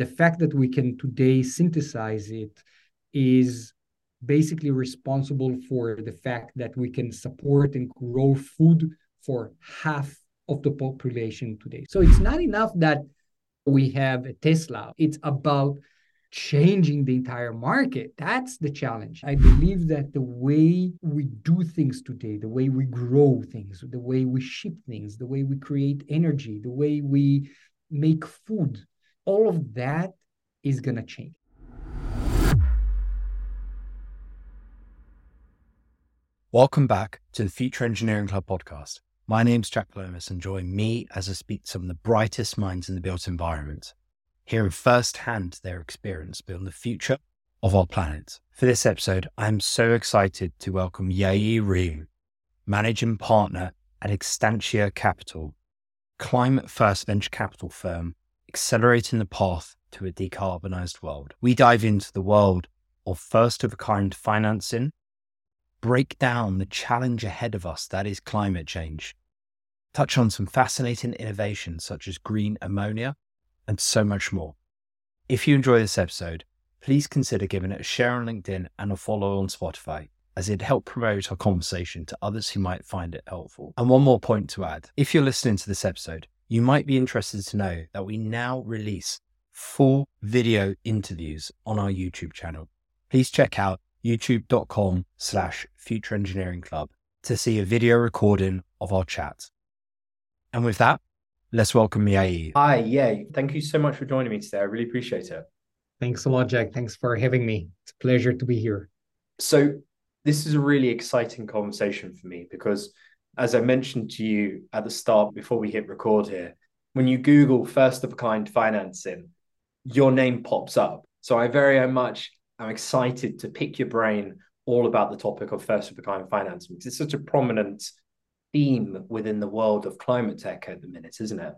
The fact that we can today synthesize it is basically responsible for the fact that we can support and grow food for half of the population today. So it's not enough that we have a Tesla, it's about changing the entire market. That's the challenge. I believe that the way we do things today, the way we grow things, the way we ship things, the way we create energy, the way we make food, all of that is going to change. Welcome back to the Future Engineering Club podcast. My name's Jack Lomas, and join me as I speak to some of the brightest minds in the built environment hearing firsthand their experience building the future of our planet. For this episode, I am so excited to welcome Yair Reem, managing partner at Extantia Capital, climate first venture capital firm accelerating the path to a decarbonized world. We dive into the world of first of a kind financing, break down the challenge ahead of us that is climate change, touch on some fascinating innovations such as green ammonia and so much more. If you enjoy this episode, please consider giving it a share on LinkedIn and a follow on Spotify, as it'd help promote our conversation to others who might find it helpful. And one more point to add if you're listening to this episode, you might be interested to know that we now release full video interviews on our YouTube channel. Please check out youtube.com slash future engineering club to see a video recording of our chat. And with that, Let's welcome Yair. Hi, yeah. Thank you so much for joining me today. I really appreciate it. Thanks a lot, Jack. Thanks for having me. It's a pleasure to be here. So, this is a really exciting conversation for me because, as I mentioned to you at the start before we hit record here, when you Google first of a kind financing, your name pops up. So, I very much am excited to pick your brain all about the topic of first of a kind financing because it's such a prominent theme within the world of climate tech at the minute, isn't it?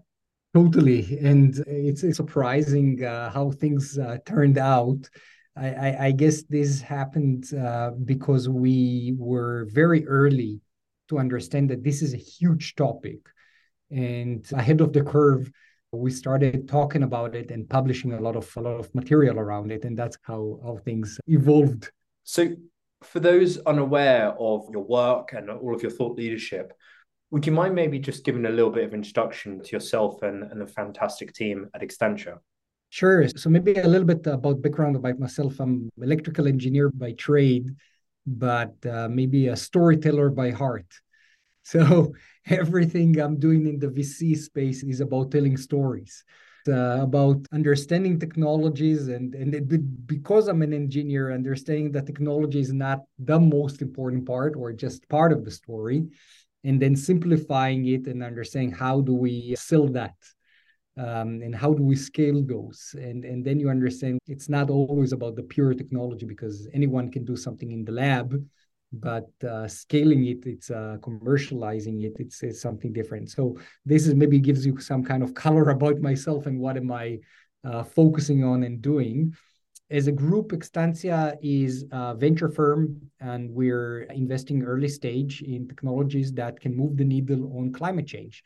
Totally, and it's, surprising uh, how things uh, turned out. I, I, I, guess this happened uh, because we were very early to understand that this is a huge topic, and ahead of the curve, we started talking about it and publishing a lot of a lot of material around it, and that's how how things evolved. So, for those unaware of your work and all of your thought leadership, would you mind maybe just giving a little bit of introduction to yourself and, and the fantastic team at Extantia? Sure. So maybe a little bit about background about myself. I'm electrical engineer by trade, but uh, maybe a storyteller by heart. So everything I'm doing in the VC space is about telling stories. Uh, about understanding technologies and and it, because I'm an engineer, understanding that technology is not the most important part or just part of the story, and then simplifying it and understanding how do we sell that um, and how do we scale those? And and then you understand it's not always about the pure technology because anyone can do something in the lab but uh, scaling it it's uh, commercializing it it's, it's, something different. So this is maybe gives you some kind of color about myself and what am i uh, focusing on and doing. As a group, Extantia is a venture firm, and we're investing early stage in technologies that can move the needle on climate change.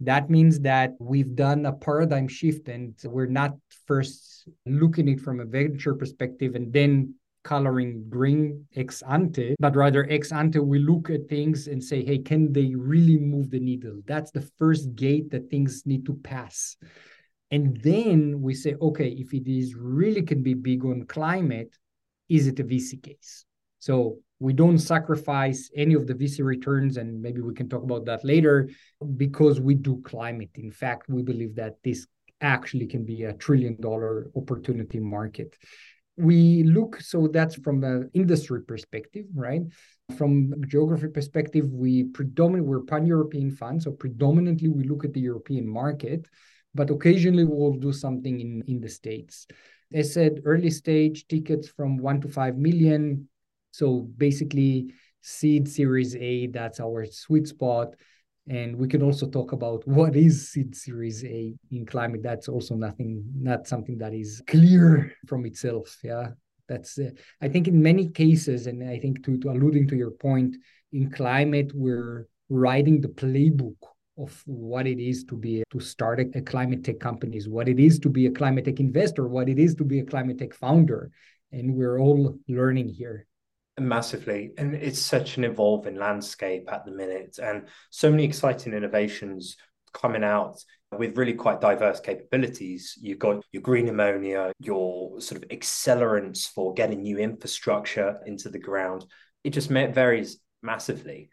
That means that we've done a paradigm shift, and we're not first looking at it from a venture perspective and then coloring green ex ante, but rather ex ante, we look at things and say, hey, can they really move the needle? That's the first gate that things need to pass. And then we say, okay, if it is really can be big on climate, is it a VC case? So we don't sacrifice any of the VC returns, and maybe we can talk about that later, because we do climate. In fact, we believe that this actually can be a trillion dollar opportunity market. We look, so that's from an industry perspective, right? From geography perspective, we predominantly, we're pan-European fund, so predominantly we look at the European market but occasionally we'll do something in, in the States. As said, early stage tickets from one to five million. So basically, seed series A, that's our sweet spot. And we can also talk about what is seed series A in climate. That's also nothing, not something that is clear from itself. Yeah. That's, uh, I think in many cases, and I think to, to alluding to your point, in climate, we're writing the playbook of what it is to be to start a, climate tech companies, what it is to be a climate tech investor, what it is to be a climate tech founder, and we're all learning here. Massively, and it's such an evolving landscape at the minute, and so many exciting innovations coming out with really quite diverse capabilities. You've got your green ammonia, your sort of accelerants for getting new infrastructure into the ground. It just varies massively.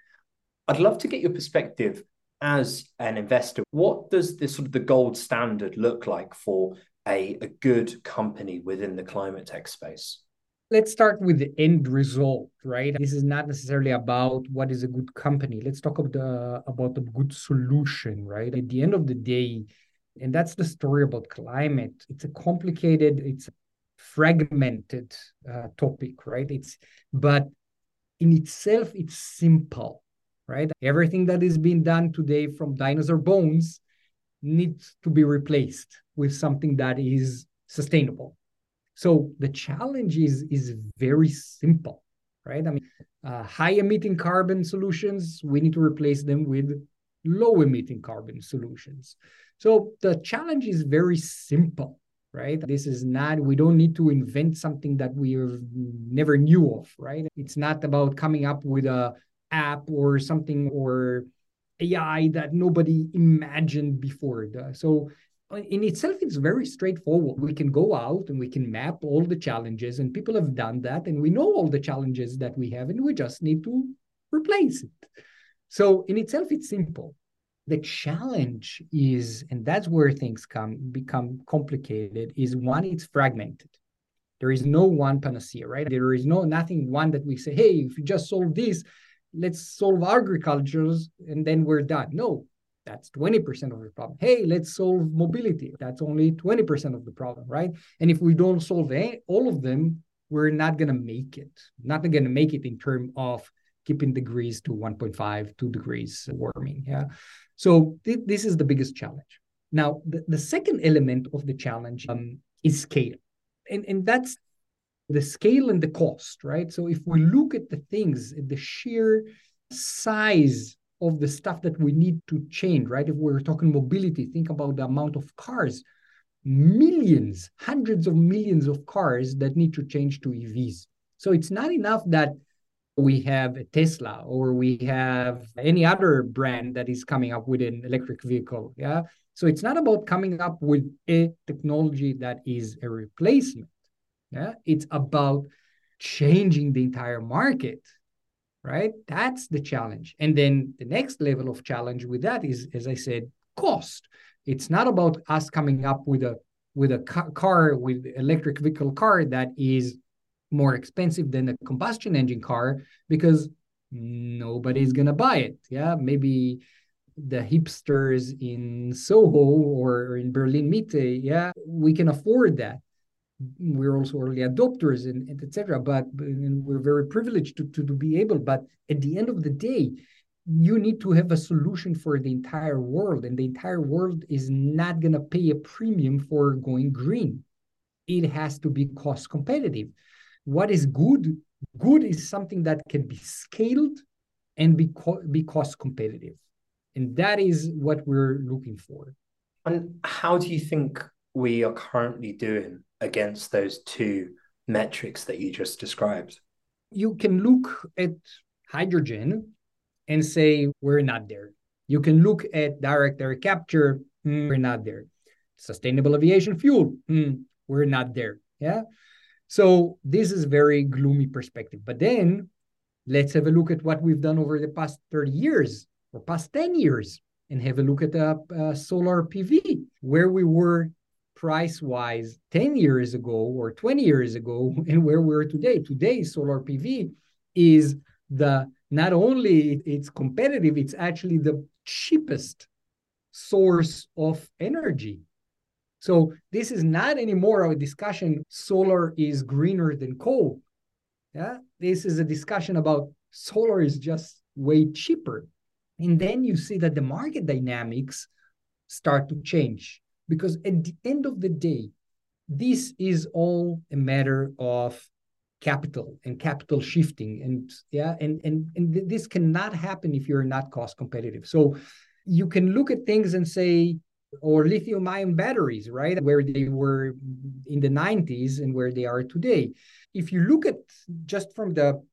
I'd love to get your perspective as an investor. What does this sort of the gold standard look like for a, a good company within the climate tech space? Let's start with the end result right? This is not necessarily about what is a good company. Let's talk about the about the good solution right? At the end of the day and that's the story about climate it's a complicated it's fragmented uh, topic right? It's but in itself it's simple right? Everything that is being done today from dinosaur bones needs to be replaced with something that is sustainable so the challenge is is very simple, right? I mean, uh, high emitting carbon solutions, we need to replace them with low emitting carbon solutions. So the challenge is very simple, right? This is not, we don't need to invent something that we never knew of, right? It's not about coming up with a app or something or AI that nobody imagined before. So Uh, in itself it's very straightforward. We can go out and we can map all the challenges and people have done that and we know all the challenges that we have and we just need to replace it. So in itself it's simple. The challenge is and that's where things come become complicated is one it's fragmented. There is no one panacea right? There is no nothing one that we say hey if you just solve this let's solve agricultures and then we're done. No that's 20% of the problem. Hey, let's solve mobility. That's only 20% of the problem, right? And if we don't solve all of them, we're not going to make it. Not going to make it in terms of keeping degrees to 1.5, 2 degrees warming. Yeah. So th- this is the biggest challenge. Now, the, the second element of the challenge um, is scale. And, and that's the scale and the cost, right? So if we look at the things, the sheer size of the stuff that we need to change, right? If we're talking mobility, think about the amount of cars, millions, hundreds of millions of cars that need to change to EVs. So it's not enough that we have a Tesla or we have any other brand that is coming up with an electric vehicle. Yeah. So it's not about coming up with a technology that is a replacement. Yeah. It's about changing the entire market right? That's the challenge. And then the next level of challenge with that is, as I said, cost. It's not about us coming up with a with a car with electric vehicle car that is more expensive than a combustion engine car because nobody's gonna buy it. Yeah, maybe the hipsters in Soho or in Berlin Mitte, yeah, we can afford that we're also early adopters and, and etc. But and we're very privileged to, to, be able. But at the end of the day, you need to have a solution for the entire world, and the entire world is not going to pay a premium for going green. It has to be cost competitive. What is good? Good is something that can be scaled and be co- be cost competitive, and that is what we're looking for. And how do you think we are currently doing against those two metrics that you just described? You can look at hydrogen and say, we're not there. You can look at direct air capture, mm, we're not there. Sustainable aviation fuel, mm, we're not there. Yeah. So this is very gloomy perspective. But then let's have a look at what we've done over the past 30 years or past 10 years and have a look at the uh, solar PV, where we were price wise 10 years ago or 20 years ago and where we're today. Today, solar PV is the not only it's competitive, it's actually the cheapest source of energy. So this is not anymore a discussion solar is greener than coal. Yeah, this is a discussion about solar is just way cheaper. And then you see that the market dynamics start to change because at the end of the day, this is all a matter of capital and capital shifting and yeah and and and this cannot happen if you're not cost competitive so you can look at things and say, or lithium ion batteries, right? Where they were in the 90s and where they are today. If you look at just from the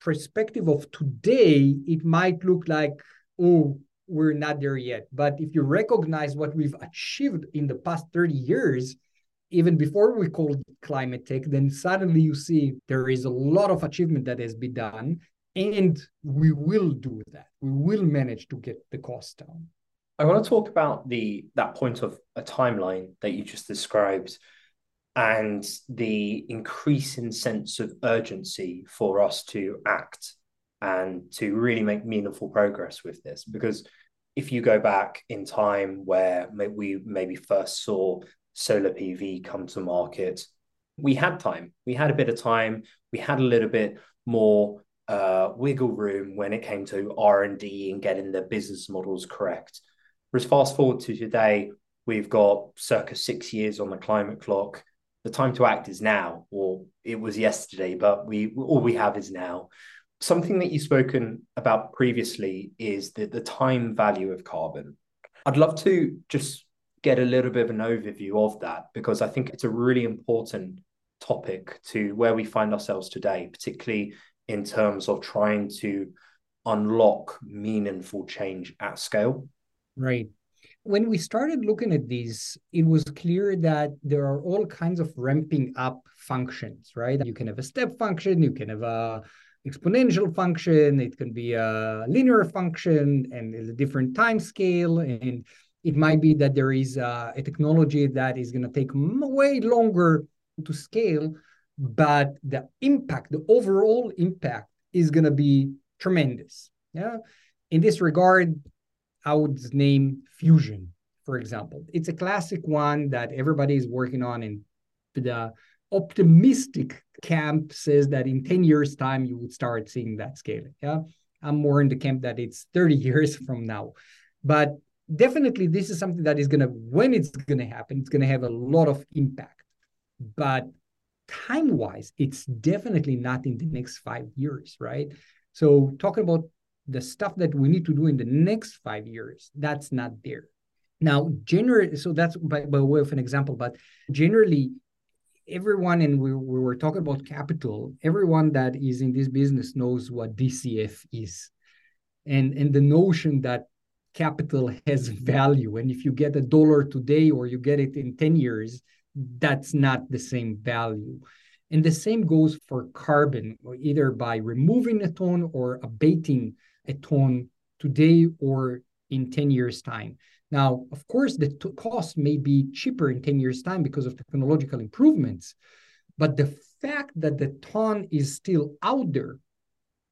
perspective of today, it might look like, oh, we're not there yet. But if you recognize what we've achieved in the past 30 years, even before we called climate tech, then suddenly you see there is a lot of achievement that has been done. And we will do that. We will manage to get the cost down. I want to talk about the that point of a timeline that you just described and the increasing sense of urgency for us to act and to really make meaningful progress with this because if you go back in time where we maybe first saw solar PV come to market, we had time. We had a bit of time. We had a little bit more uh, wiggle room when it came to R and D and getting the business models correct. Whereas fast forward to today, we've got circa six years on the climate clock. The time to act is now, or it was yesterday, but we all we have is now. Something that you've spoken about previously is the, the time value of carbon. I'd love to just get a little bit of an overview of that because I think it's a really important topic to where we find ourselves today, particularly in terms of trying to unlock meaningful change at scale. Right. When we started looking at these, it was clear that there are all kinds of ramping up functions, right? You can have a step function, you can have a exponential function, it can be a linear function and a different time scale. And it might be that there is a, a technology that is going to take way longer to scale, but the impact, the overall impact is going to be tremendous. Yeah. In this regard, I would name fusion, for example. It's a classic one that everybody is working on, and the optimistic camp says that in 10 years' time, you would start seeing that scaling. Yeah. I'm more in the camp that it's 30 years from now. But definitely, this is something that is going to, when it's going to happen, it's going to have a lot of impact. But time wise, it's definitely not in the next five years, right? So, talking about the stuff that we need to do in the next five years, that's not there. Now, generally, so that's by, by way of an example, but generally, everyone, and we, we were talking about capital, everyone that is in this business knows what DCF is. And, and the notion that capital has value. And if you get a dollar today or you get it in 10 years, that's not the same value. And the same goes for carbon, either by removing a ton or abating a ton today or in 10 years' time. Now, of course, the t- cost may be cheaper in 10 years' time because of technological improvements, but the fact that the ton is still out there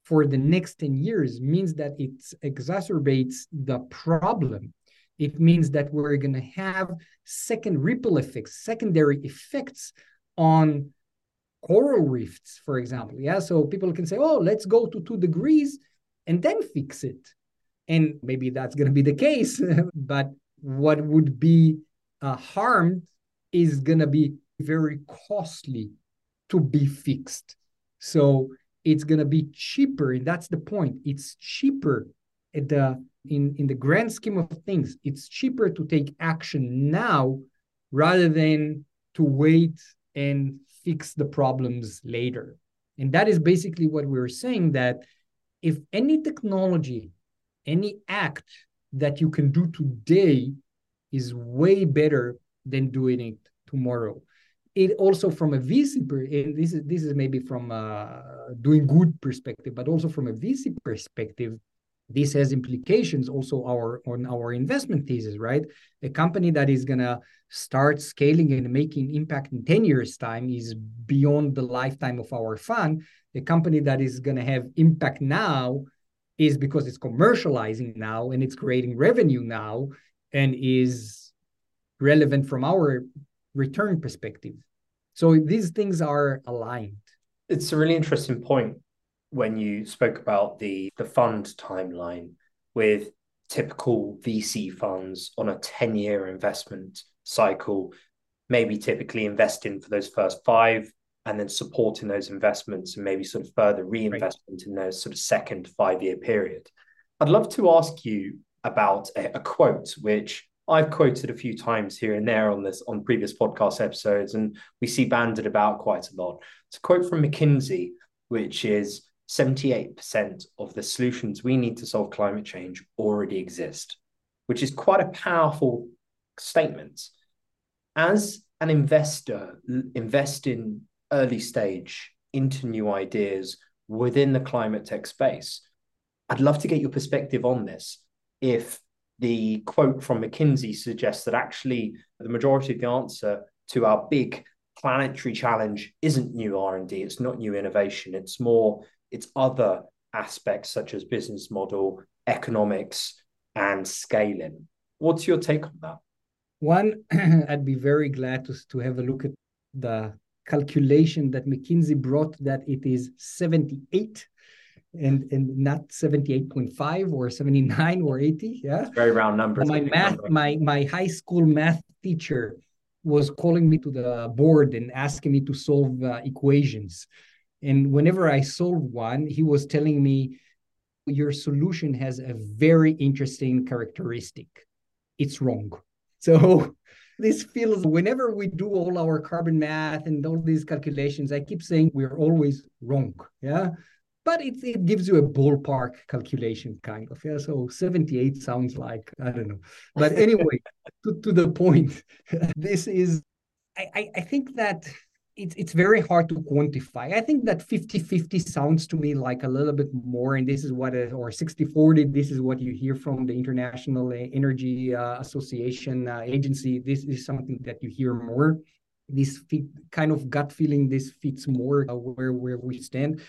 for the next 10 years means that it exacerbates the problem. It means that we're going to have second ripple effects, secondary effects on coral reefs, for example. Yeah, so people can say, oh, let's go to two degrees and then fix it. And maybe that's going to be the case, but what would be uh, harmed is going to be very costly to be fixed. So it's going to be cheaper, and that's the point. It's cheaper at the in in the grand scheme of things. It's cheaper to take action now rather than to wait and fix the problems later. And that is basically what we are saying that if any technology, any act that you can do today is way better than doing it tomorrow. It also from a VC, and this is this is maybe from a doing good perspective, but also from a VC perspective, this has implications also our on our investment thesis, right? A company that is gonna start scaling and making impact in 10 years time is beyond the lifetime of our fund a company that is to have impact now is because it's commercializing now and it's creating revenue now and is relevant from our return perspective. So these things are aligned. It's a really interesting point when you spoke about the the fund timeline with typical VC funds on a 10-year investment cycle, maybe typically investing for those first five and then supporting those investments and maybe sort of further reinvestment right. in those sort of second five year period. I'd love to ask you about a, a quote which I've quoted a few times here and there on this on previous podcast episodes, and we see banded about quite a lot. It's a quote from McKinsey, which is 78% of the solutions we need to solve climate change already exist, which is quite a powerful statement. As an investor, invest in early stage into new ideas within the climate tech space. I'd love to get your perspective on this. If the quote from McKinsey suggests that actually the majority of the answer to our big planetary challenge isn't new R&D, it's not new innovation, it's more it's other aspects such as business model, economics, and scaling. What's your take on that? One, I'd be very glad to, to have a look at the calculation that McKinsey brought that it is 78 and and not 78.5 or 79 or 80 yeah very round numbers my math my my high school math teacher was calling me to the board and asking me to solve uh, equations and whenever I solved one, he was telling me, Your solution has a very interesting characteristic. It's wrong. So this feels whenever we do all our carbon math and all these calculations, I keep saying we're always wrong. Yeah. But it, it gives you a ballpark calculation kind of. Yeah. So 78 sounds like, I don't know. But anyway, to, to the point, this is, I, I think that it's it's very hard to quantify. I think that 50-50 sounds to me like a little bit more, and this is what a, or 60-40, this is what you hear from the International Energy uh, Association uh, agency. This is something that you hear more. This fit, kind of gut feeling, this fits more uh, where where we stand.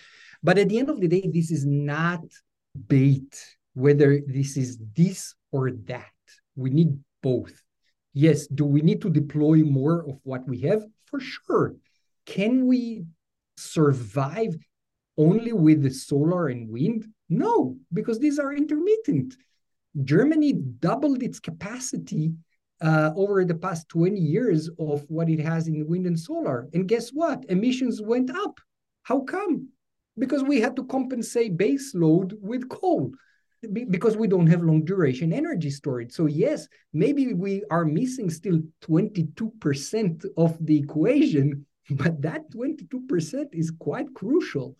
But at the end of the day, this is not bait whether this is this or that. We need both. Yes, do we need to deploy more of what we have? For sure can we survive only with the solar and wind? No, because these are intermittent. Germany doubled its capacity uh, over the past 20 years of what it has in wind and solar. And guess what? Emissions went up. How come? Because we had to compensate base load with coal because we don't have long duration energy storage. So yes, maybe we are missing still 22% of the equation but that 22% is quite crucial.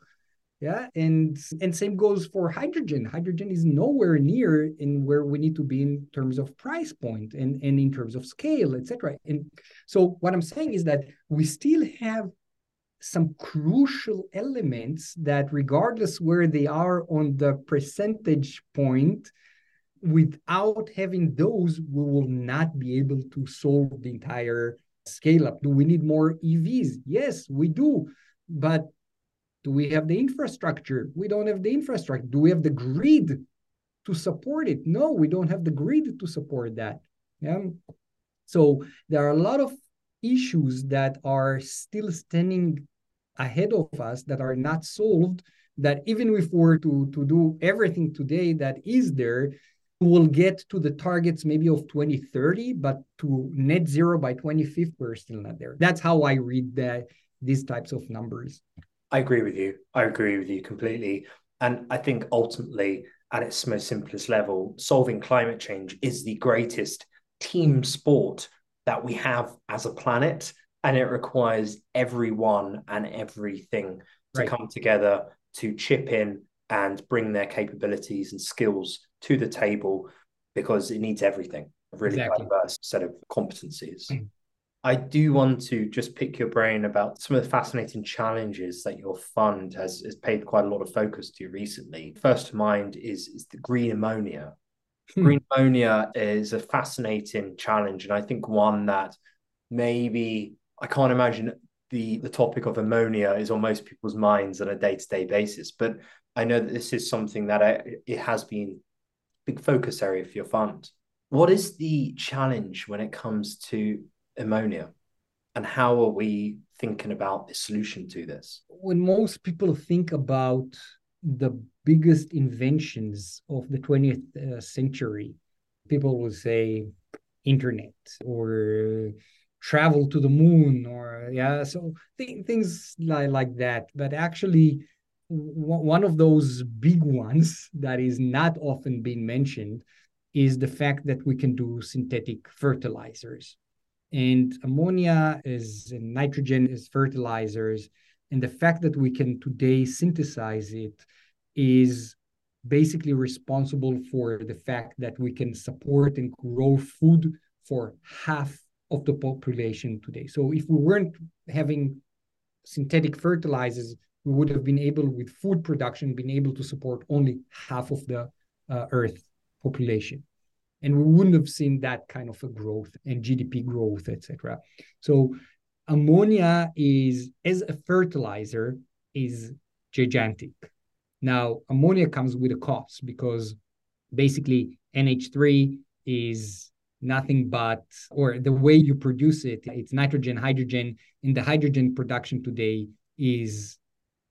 Yeah and and same goes for hydrogen. Hydrogen is nowhere near in where we need to be in terms of price point and and in terms of scale etc and so what i'm saying is that we still have some crucial elements that regardless where they are on the percentage point without having those we will not be able to solve the entire scale up? Do we need more EVs? Yes, we do. But do we have the infrastructure? We don't have the infrastructure. Do we have the grid to support it? No, we don't have the grid to support that. Yeah. So there are a lot of issues that are still standing ahead of us that are not solved. That even if we were to, to do everything today that is there, will get to the targets maybe of 2030, but to net zero by 2050, we're still not there. That's how I read the, these types of numbers. I agree with you. I agree with you completely. And I think ultimately, at its most simplest level, solving climate change is the greatest team sport that we have as a planet. And it requires everyone and everything to right. come together to chip in and bring their capabilities and skills to the table because it needs everything a really exactly. diverse set of competencies. Mm. I do want to just pick your brain about some of the fascinating challenges that your fund has, has paid quite a lot of focus to recently. First to mind is, is the green ammonia. Hmm. Green ammonia is a fascinating challenge, and I think one that maybe I can't imagine the the topic of ammonia is on most people's minds on a day to day basis. But I know that this is something that I, it has been big focus area for your fund. What is the challenge when it comes to ammonia? And how are we thinking about the solution to this? When most people think about the biggest inventions of the 20th uh, century, people will say internet or travel to the moon or yeah so th- things like, like that but actually one of those big ones that is not often being mentioned is the fact that we can do synthetic fertilizers. And ammonia is and nitrogen is fertilizers. And the fact that we can today synthesize it is basically responsible for the fact that we can support and grow food for half of the population today. So if we weren't having synthetic fertilizers, we would have been able, with food production, been able to support only half of the uh, Earth population, and we wouldn't have seen that kind of a growth and GDP growth, etc. So ammonia is as a fertilizer is gigantic. Now ammonia comes with a cost because basically NH3 is nothing but or the way you produce it it's nitrogen hydrogen and the hydrogen production today is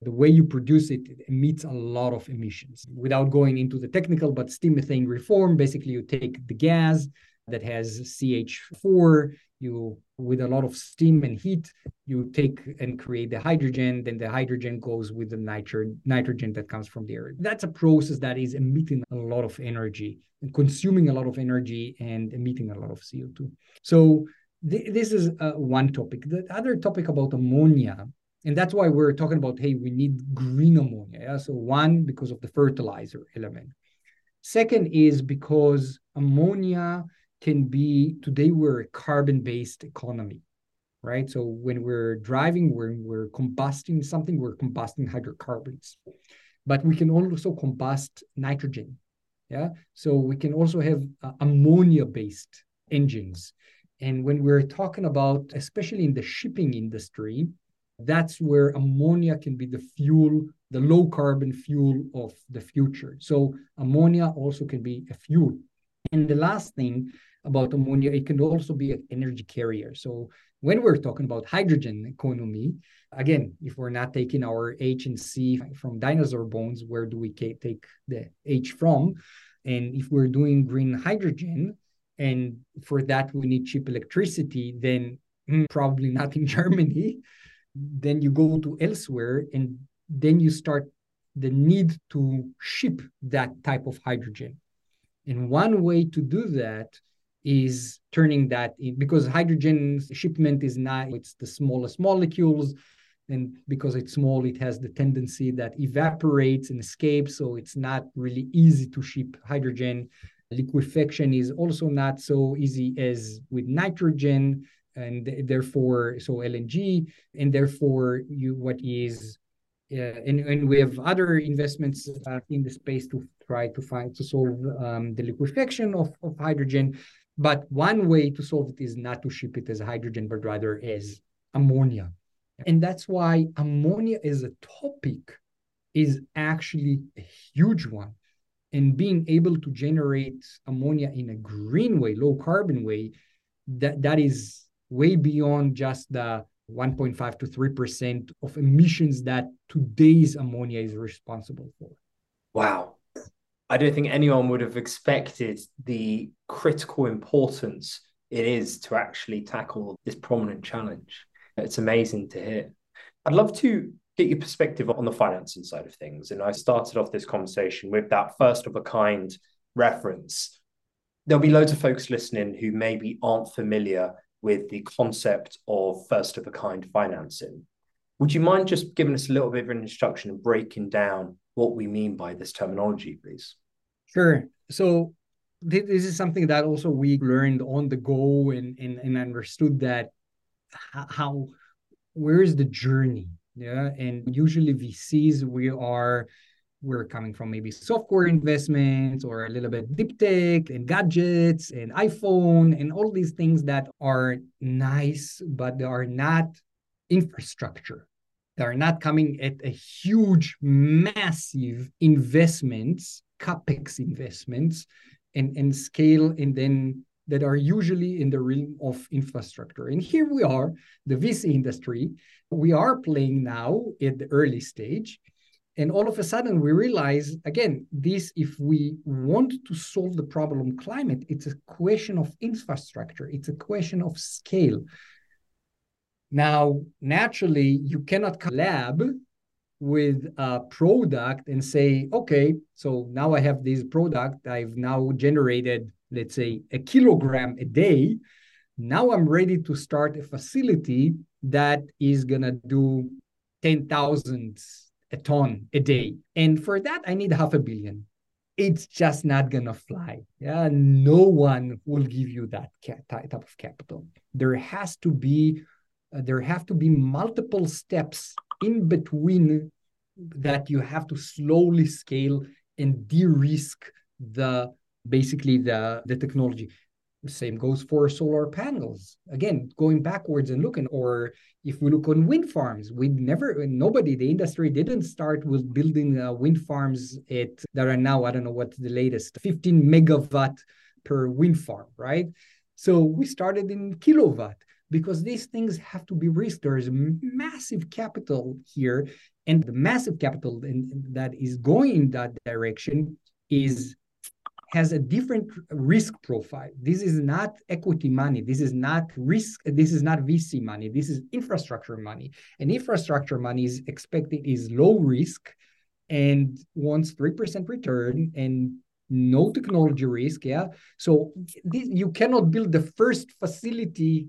the way you produce it, it emits a lot of emissions. Without going into the technical but steam methane reform basically you take the gas that has ch4 you with a lot of steam and heat you take and create the hydrogen then the hydrogen goes with the nitro- nitrogen that comes from the air. That's a process that is emitting a lot of energy and consuming a lot of energy and emitting a lot of co2 so th- this is uh, one topic. The other topic about ammonia and that's why we're talking about hey we need green ammonia yeah? so one because of the fertilizer element. Second is because ammonia can be today we're a carbon-based economy right? So when we're driving when we're combusting something we're combusting hydrocarbons. But we can also combust nitrogen yeah? So we can also have uh, ammonia based engines. And when we're talking about especially in the shipping industry that's where ammonia can be the fuel the low carbon fuel of the future so ammonia also can be a fuel and the last thing about ammonia, it can also be an energy carrier. So when we're talking about hydrogen economy, again, if we're not taking our H and C from dinosaur bones, where do we take the H from? And if we're doing green hydrogen, and for that we need cheap electricity, then hmm, probably not in Germany. Then you go to elsewhere, and then you start the need to ship that type of hydrogen. And one way to do that is turning that in because hydrogen shipment is not it's the smallest molecules and because it's small it has the tendency that evaporates and escapes so it's not really easy to ship hydrogen liquefaction is also not so easy as with nitrogen and therefore so lng and therefore you what is uh, and, and we have other investments uh, in the space to try to find to solve um, the liquefaction of, of hydrogen but one way to solve it is not to ship it as hydrogen, but rather as ammonia. And that's why ammonia as a topic is actually a huge one. And being able to generate ammonia in a green way, low carbon way, that, that is way beyond just the 1.5 to 3% of emissions that today's ammonia is responsible for. Wow. I don't think anyone would have expected the critical importance it is to actually tackle this prominent challenge. It's amazing to hear. I'd love to get your perspective on the financing side of things. And I started off this conversation with that first of a kind reference. There'll be loads of folks listening who maybe aren't familiar with the concept of first of a kind financing. Would you mind just giving us a little bit of an introduction and breaking down what we mean by this terminology, please? Sure. So th- this is something that also we learned on the go and and, and understood that how where is the journey yeah and usually vcs we are we're coming from maybe software investments or a little bit deep tech and gadgets and iphone and all these things that are nice but they are not infrastructure they are not coming at a huge, massive investments, capex investments, and, and scale, and then that are usually in the realm of infrastructure. And here we are, the VC industry, we are playing now at the early stage. And all of a sudden, we realize again, this, if we want to solve the problem climate, it's a question of infrastructure, it's a question of scale. Now, naturally, you cannot collab with a product and say, okay, so now I have this product. I've now generated, let's say, a kilogram a day. Now I'm ready to start a facility that is going to do 10,000 a ton a day. And for that, I need half a billion. It's just not going to fly. Yeah. No one will give you that type of capital. There has to be uh, there have to be multiple steps in between that you have to slowly scale and de-risk the basically the the technology same goes for solar panels again going backwards and looking or if we look on wind farms we never nobody the industry didn't start with building uh, wind farms at that are now i don't know what's the latest 15 megawatt per wind farm right so we started in kilowatt because these things have to be risked. There is massive capital here, and the massive capital in, that is going in that direction is has a different risk profile. This is not equity money. This is not risk. This is not VC money. This is infrastructure money. And infrastructure money is expected is low risk and wants 3% return and no technology risk. Yeah. So this, you cannot build the first facility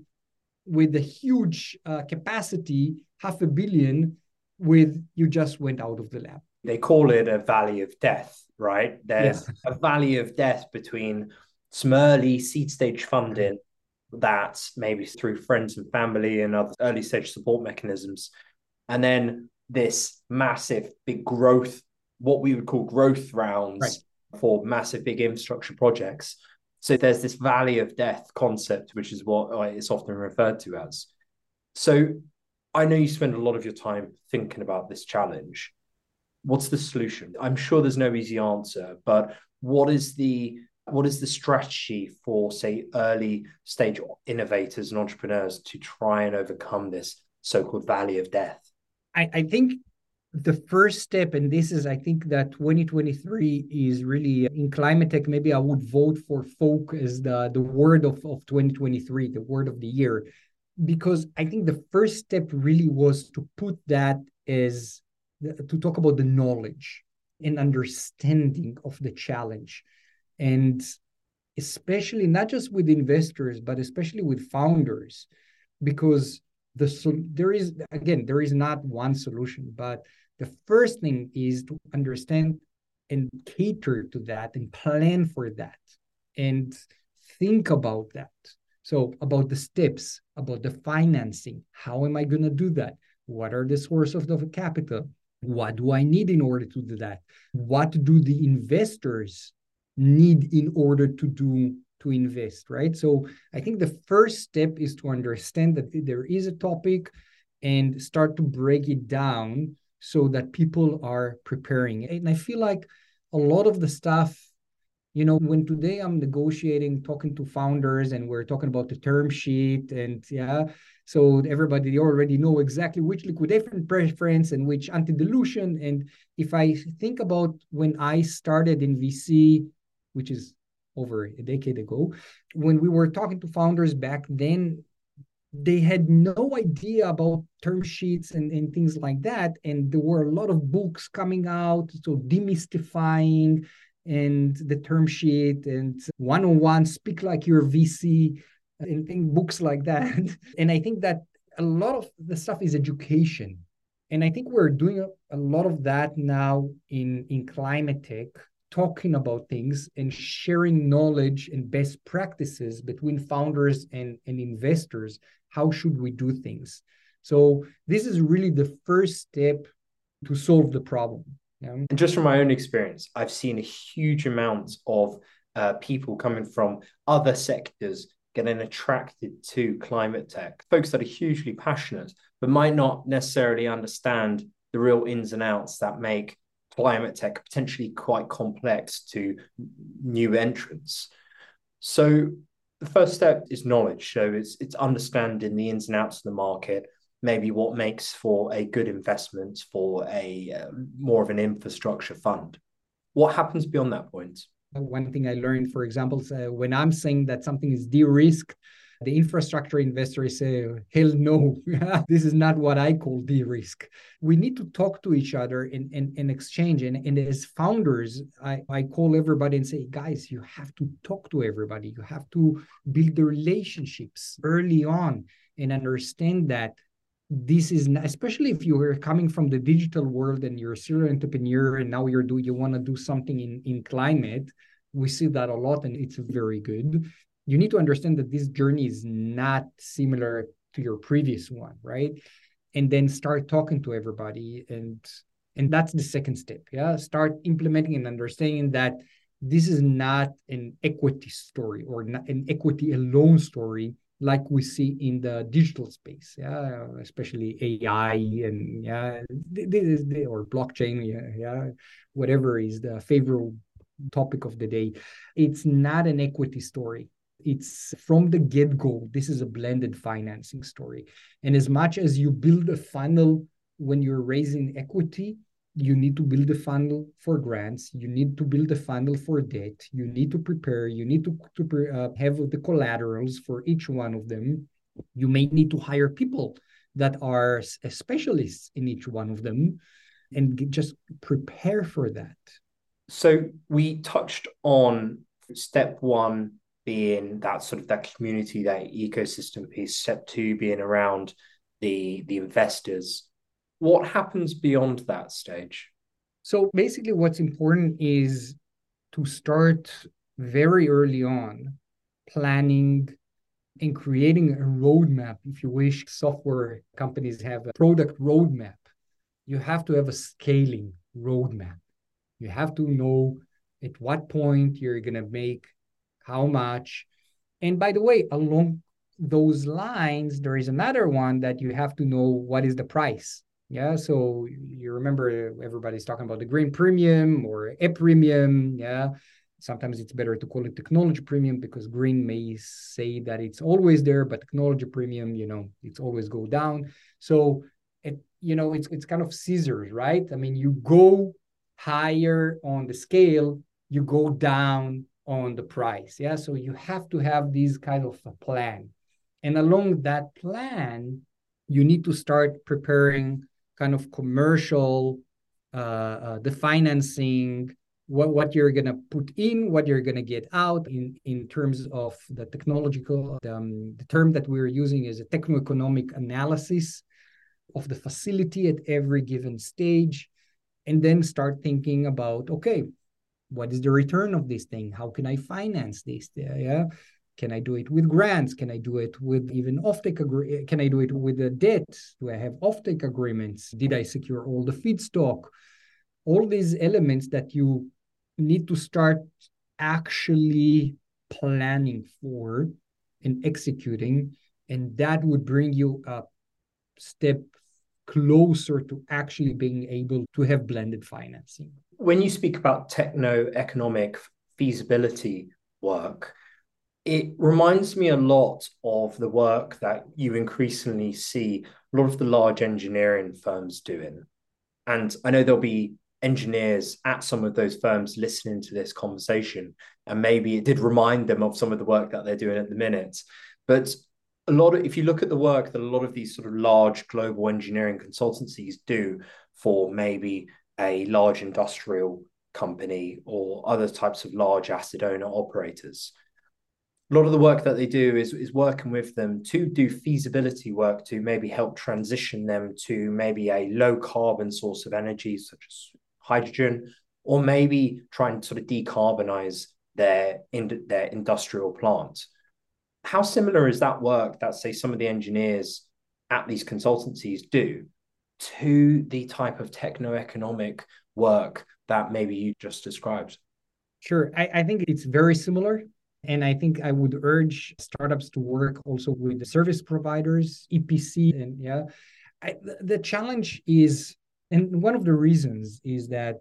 with a huge uh, capacity, half a billion, with you just went out of the lab. They call it a valley of death, right? There's yeah. a valley of death between some early seed stage funding that maybe through friends and family and other early stage support mechanisms, and then this massive big growth, what we would call growth rounds right. for massive big infrastructure projects so there's this valley of death concept, which is what uh, it's often referred to as. So I know you spend a lot of your time thinking about this challenge. What's the solution? I'm sure there's no easy answer, but what is the what is the strategy for say early stage innovators and entrepreneurs to try and overcome this so-called valley of death? I, I think the first step, and this is, I think that 2023 is really uh, in climate tech. Maybe I would vote for FOAK as the, the word of, of 2023, the word of the year, because I think the first step really was to put that as to talk about the knowledge and understanding of the challenge. And especially not just with investors, but especially with founders, because the so there is again there is not one solution, but the first thing is to understand and cater to that and plan for that and think about that. So, about the steps, about the financing. How am I going to do that? What are the sources of the capital? What do I need in order to do that? What do the investors need in order to do to invest, right? So I think the first step is to understand that there is a topic and start to break it down so that people are preparing. And I feel like a lot of the stuff, you know, when today I'm negotiating, talking to founders, and we're talking about the term sheet, and yeah, so everybody already know exactly which liquidation preference and which anti-dilution. And if I think about when I started in VC, which is over a decade ago, when we were talking to founders back then, they had no idea about term sheets and, and things like that. And there were a lot of books coming out, so demystifying and the term sheet and one on one, speak like your VC, and, and books like that. and I think that a lot of the stuff is education. And I think we're doing a, a lot of that now in, in climate tech talking about things and sharing knowledge and best practices between founders and, and investors. How should we do things? So, this is really the first step to solve the problem. Yeah? And just from my own experience, I've seen a huge amount of uh, people coming from other sectors getting attracted to climate tech, folks that are hugely passionate, but might not necessarily understand the real ins and outs that make climate tech potentially quite complex to new entrants. So the first step is knowledge. So it's it's understanding the ins and outs of the market, maybe what makes for a good investment for a uh, more of an infrastructure fund. What happens beyond that point? One thing I learned, for example, uh, when I'm saying that something is de-risked, the infrastructure investors say, hell no, this is not what I call de-risk. We need to talk to each other in, and, and exchange. And, and as founders, I, I call everybody and say, guys, you have to talk to everybody. You have to build the relationships early on and understand that this is not, especially if you are coming from the digital world and you're a serial entrepreneur and now you're do you want to do something in in climate we see that a lot and it's very good. You need to understand that this journey is not similar to your previous one right? And then start talking to everybody and and that's the second step yeah? Start implementing and understanding that this is not an equity story or not an equity alone story like we see in the digital space yeah especially ai and yeah this the, or blockchain yeah, yeah whatever is the favorite topic of the day it's not an equity story it's from the get go, this is a blended financing story. And as much as you build a funnel when you're raising equity, you need to build a funnel for grants. You need to build a funnel for debt. You need to prepare. You need to, to uh, have the collaterals for each one of them. You may need to hire people that are specialists in each one of them and just prepare for that. So we touched on step one being that sort of that community, that ecosystem piece. Step two being around the the investors. What happens beyond that stage? So basically, what's important is to start very early on planning and creating a roadmap. If you wish, software companies have a product roadmap. You have to have a scaling roadmap. You have to know at what point you're going to make how much. And by the way, along those lines, there is another one that you have to know what is the price. Yeah. So you remember everybody's talking about the green premium or a premium. Yeah. Sometimes it's better to call it technology premium because green may say that it's always there, but technology premium, you know, it's always go down. So it, you know, it's it's kind of scissors, right? I mean, you go higher on the scale, you go down on the price. Yeah. So you have to have these kind of a plan. And along that plan, you need to start preparing kind of commercial, uh, uh, the financing, what, what you're going to put in, what you're going to get out in, in terms of the technological, um, the term that we're using is a techno-economic analysis of the facility at every given stage. And then start thinking about, okay, what is the return of this thing? How can I finance this? Yeah. Can I do it with grants? Can I do it with even offtake agree? Eh, can I do it with a debt? Do I have offtake agreements? Did I secure all the feedstock? All these elements that you need to start actually planning for and executing, and that would bring you a step closer to actually being able to have blended financing when you speak about techno economic feasibility work, it reminds me a lot of the work that you increasingly see a lot of the large engineering firms doing. And I know there'll be engineers at some of those firms listening to this conversation, and maybe it did remind them of some of the work that they're doing at the minute. But a lot of, if you look at the work that a lot of these sort of large global engineering consultancies do for maybe a large industrial company or other types of large asset owner operators. A lot of the work that they do is, is working with them to do feasibility work to maybe help transition them to maybe a low carbon source of energy, such as hydrogen, or maybe try and sort of decarbonize their, in, their industrial plant. How similar is that work that, say, some of the engineers at these consultancies do to the type of techno-economic work that maybe you just described? Sure. I, I think it's very similar. And I think I would urge startups to work also with the service providers, EPC, and yeah. I, the challenge is, and one of the reasons is that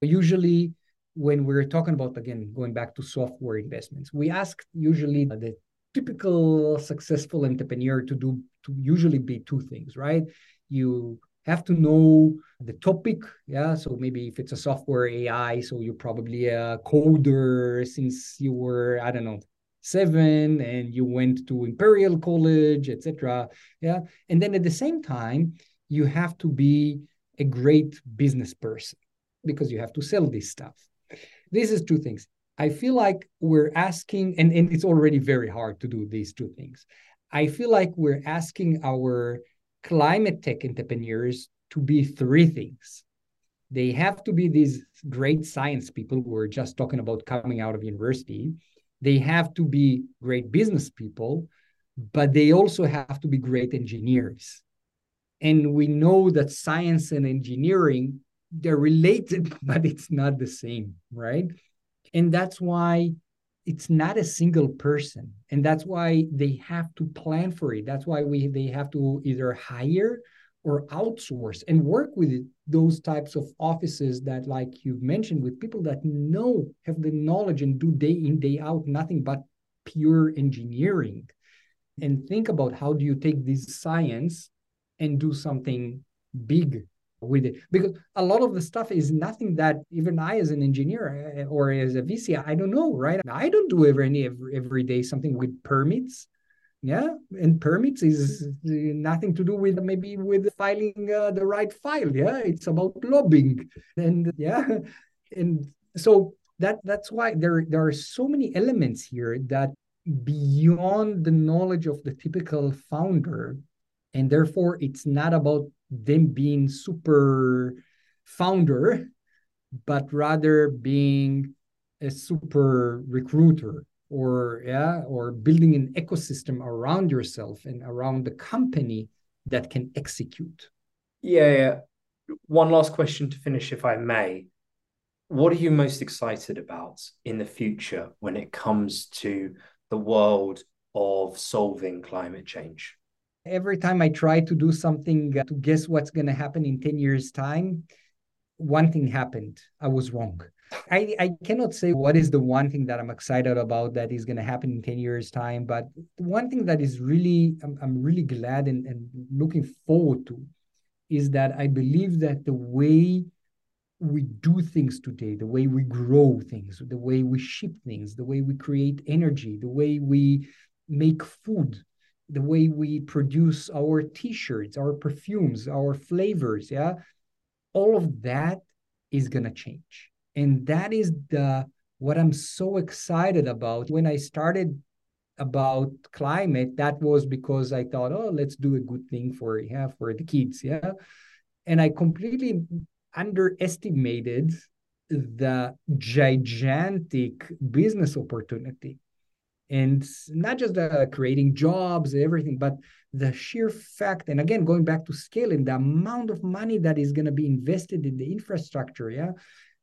usually when we're talking about again going back to software investments, we ask usually the typical successful entrepreneur to do to usually be two things, right? You have to know the topic yeah? So maybe if it's a software ai so you're probably a coder since you were i don't know seven and you went to imperial college etc yeah? And then at the same time you have to be a great business person because you have to sell this stuff. This is two things. I feel like we're asking and, and it's already very hard to do these two things. I feel like we're asking our climate tech entrepreneurs to be three things. They have to be these great science people who are just talking about coming out of university. They have to be great business people but they also have to be great engineers. And we know that science and engineering they're related but it's not the same right? And that's why it's not a single person and that's why they have to plan for it. That's why we they have to either hire or outsource and work with those types of offices that like you've mentioned with people that know have the knowledge and do day in day out nothing but pure engineering. And think about how do you take this science and do something big with it. Because a lot of the stuff is nothing that even I as an engineer eh, or as a VC I don't know right? I don't do every every, every day something with permits. Yeah and permits is nothing to do with maybe with filing uh, the right file. Yeah it's about lobbying. And yeah and so that that's why there there are so many elements here that beyond the knowledge of the typical founder and therefore it's not about them being super founder but rather being a super recruiter or yeah or building an ecosystem around yourself and around the company that can execute. Yeah, yeah. one last question to finish if i may. What are you most excited about in the future when it comes to the world of solving climate change every time i try to do something uh, to guess what's going to happen in 10 years time one thing happened. I was wrong. I, I cannot say what is the one thing that I'm excited about that is going to happen in 10 years time, but one thing that is really, I'm, I'm really glad and, and looking forward to is that I believe that the way we do things today, the way we grow things, the way we ship things, the way we create energy, the way we make food, the way we produce our t-shirts, our perfumes, our flavors, yeah, all of that is going to change. And that is the what i'm so excited about. When i started about climate that was because i thought oh let's do a good thing for yeah for the kids yeah? And i completely underestimated the gigantic business opportunity and not just the creating jobs everything but the sheer fact and again going back to scaling the amount of money that is going to be invested in the infrastructure yeah?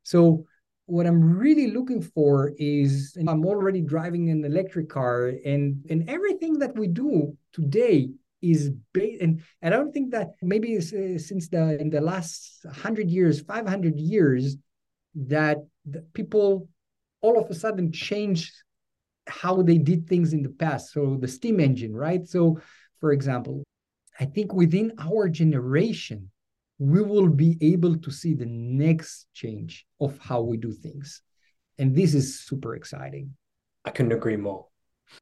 So what I'm really looking for is I'm already driving an electric car and and everything that we do today is based and, and I don't think that maybe uh, since the in the last 100 years 500 years that people all of a sudden changed how they did things in the past so the steam engine right so for example I think within our generation we will be able to see the next change of how we do things. And this is super exciting. I couldn't agree more.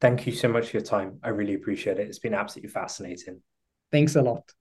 Thank you so much for your time. I really appreciate it. It's been absolutely fascinating. Thanks a lot.